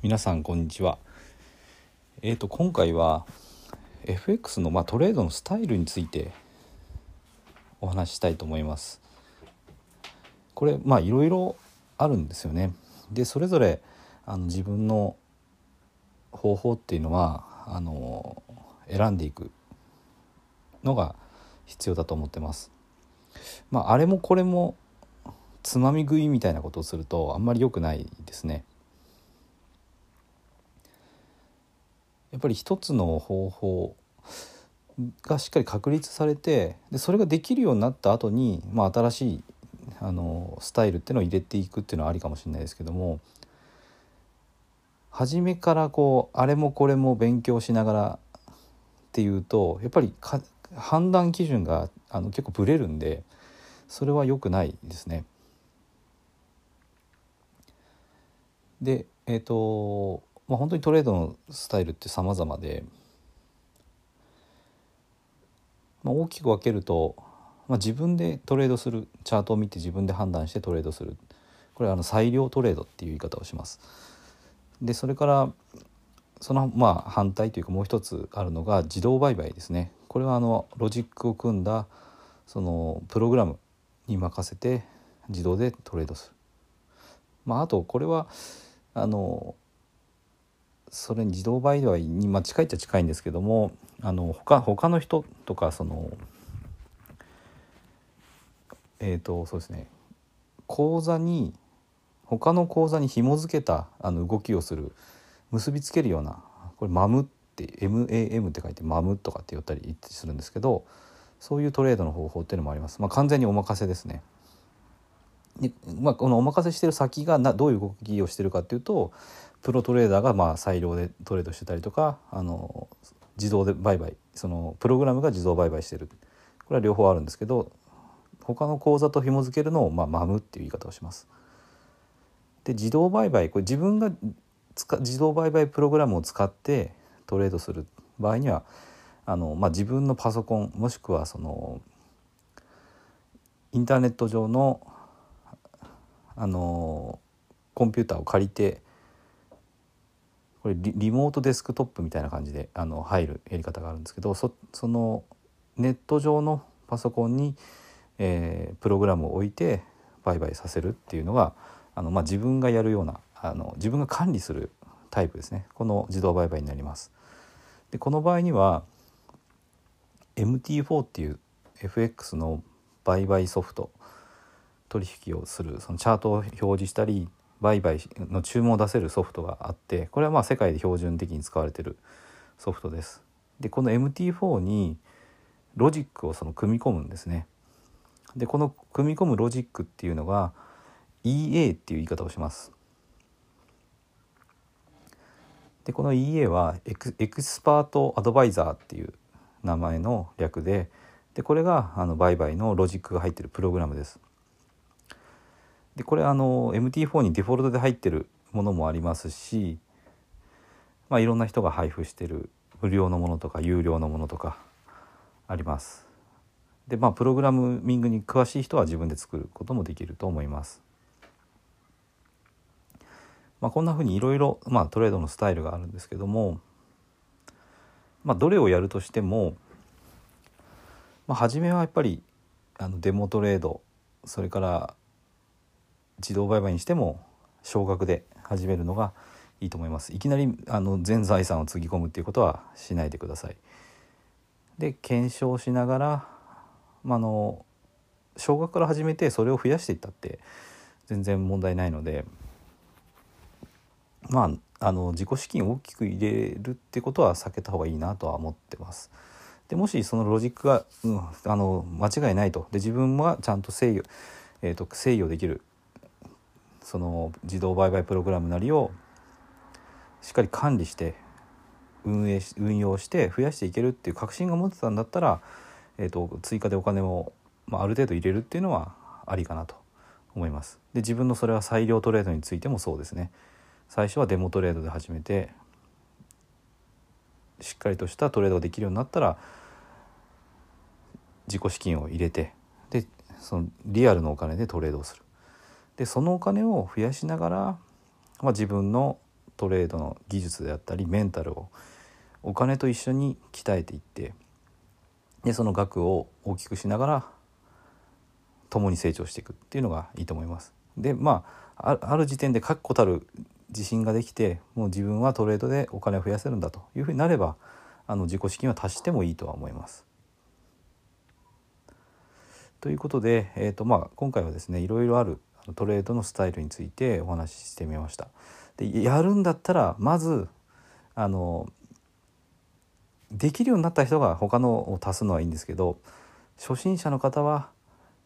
皆さんこんにちは。えっ、と今回は FX のまあ、トレードのスタイルについてお話ししたいと思います。これまあいろいろあるんですよね。でそれぞれあの自分の方法っていうのはあの選んでいくのが必要だと思ってます。まああれもこれもつまみ食いみたいなことをするとあんまり良くないですね。やっぱり一つの方法がしっかり確立されてでそれができるようになった後にまあ、新しいあのスタイルっていうのを入れていくっていうのはありかもしれないですけども初めからこうあれもこれも勉強しながらっていうとやっぱり判断基準があの結構ブレるんでそれは良くないですね。でえっ、ー、とまあ、本当にトレードのスタイルって様々で、まあ、大きく分けると、まあ、自分でトレードするチャートを見て自分で判断してトレードするこれはあの裁量トレードっていう言い方をします。でそれからそのまあ反対というかもう一つあるのが自動売買ですね。これはあのロジックを組んだそのプログラムに任せて自動でトレードする。まあ、あとこれはあのそれに自動売買に、まあ、近いっちゃ近いんですけどもあの他他の人とかそのえっ、ー、とそうですね口座に他の口座に紐付けたあの動きをする結びつけるようなこれマムって MAM って書いてマムとかって言ったりするんですけどそういうトレードの方法っていうのもあります。まあ、完全にお任せですね。でまあ、このお任せしてる先がなどういう動きをしてるかっていうとプロトレーダーがまあ裁量でトレードしてたりとかあの自動で売買そのプログラムが自動売買してるこれは両方あるんですけど他の口座と紐付けるのを、まあ、マムっていう言い方をします。で自動売買これ自分が自動売買プログラムを使ってトレードする場合にはあの、まあ、自分のパソコンもしくはそのインターネット上のあのコンピューターを借りてこれリモートデスクトップみたいな感じであの入るやり方があるんですけどそのネット上のパソコンに、えー、プログラムを置いて売買させるっていうのがあの、まあ、自分がやるようなあの自分が管理するタイプですねこの自動売買になります。でこの場合には MT4 っていう FX の売買ソフト取引をするそのチャートを表示したり売買の注文を出せるソフトがあってこれはまあ世界で標準的に使われてるソフトです。でこの MT4 にロジックをその組み込むんですね。でこの組み込むロジックっていうのが EA っていう言い方をします。でこの EA はエクエクスパートアドバイザーっていう名前の略ででこれがあの売買のロジックが入ってるプログラムです。でこれあの MT4 にデフォルトで入ってるものもありますし、まあ、いろんな人が配布してる無料のものとか有料のものとかあります。でまあプログラミングに詳しい人は自分で作ることもできると思います。まあ、こんなふうにいろいろトレードのスタイルがあるんですけども、まあ、どれをやるとしても、まあ、初めはやっぱりあのデモトレードそれから自動売買にしても少額で始めるのがいいと思います。いきなりあの全財産をつぎ込むっていうことはしないでください。で検証しながら、まあの少額から始めてそれを増やしていったって全然問題ないのでまああの自己資金を大きく入れるってことは避けた方がいいなとは思ってます。でもしそのロジックが、うん、あの間違いないと。で自分はちゃんと制御、えーと制御できるその自動売買プログラムなりをしっかり管理して運営運用して増やしていけるっていう確信が持ってたんだったら、えーと、追加でお金を、まあ、ある程度入れるっていうのはありかなと思います。で自分のそれは裁量トレードについてもそうですね。最初はデモトレードで始めてしっかりとしたトレードができるようになったら自己資金を入れてでそのリアルのお金でトレードをするでそのお金を増やしながら、まあ、自分のトレードの技術であったりメンタルをお金と一緒に鍛えていってでその額を大きくしながら共に成長していくっていうのがいいと思います。でまあある時点で確固たる自信ができてもう自分はトレードでお金を増やせるんだというふうになればあの自己資金は足してもいいとは思います。ということで、えーとまあ、今回はですねいろいろあるトレードのスタイルについてお話ししてみました。でやるんだったらまずあのできるようになった人が他のを足すのはいいんですけど初心者の方は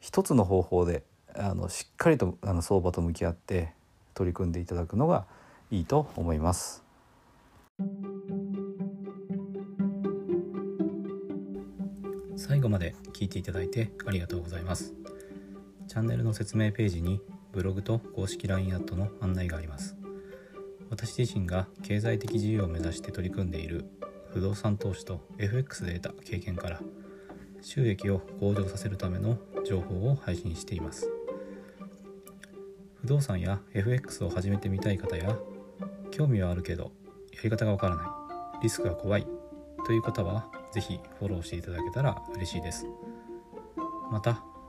一つの方法であのしっかりとあの相場と向き合って取り組んでいただくのがいいと思います。最後まで聞いていただいてありがとうございます。チャンネルの説明ページにブログと公式 LINE アットの案内があります。私自身が経済的自由を目指して取り組んでいる不動産投資と FX で得た経験から収益を向上させるための情報を配信しています不動産や FX を始めてみたい方や興味はあるけどやり方がわからないリスクが怖いという方は是非フォローしていただけたら嬉しいですまた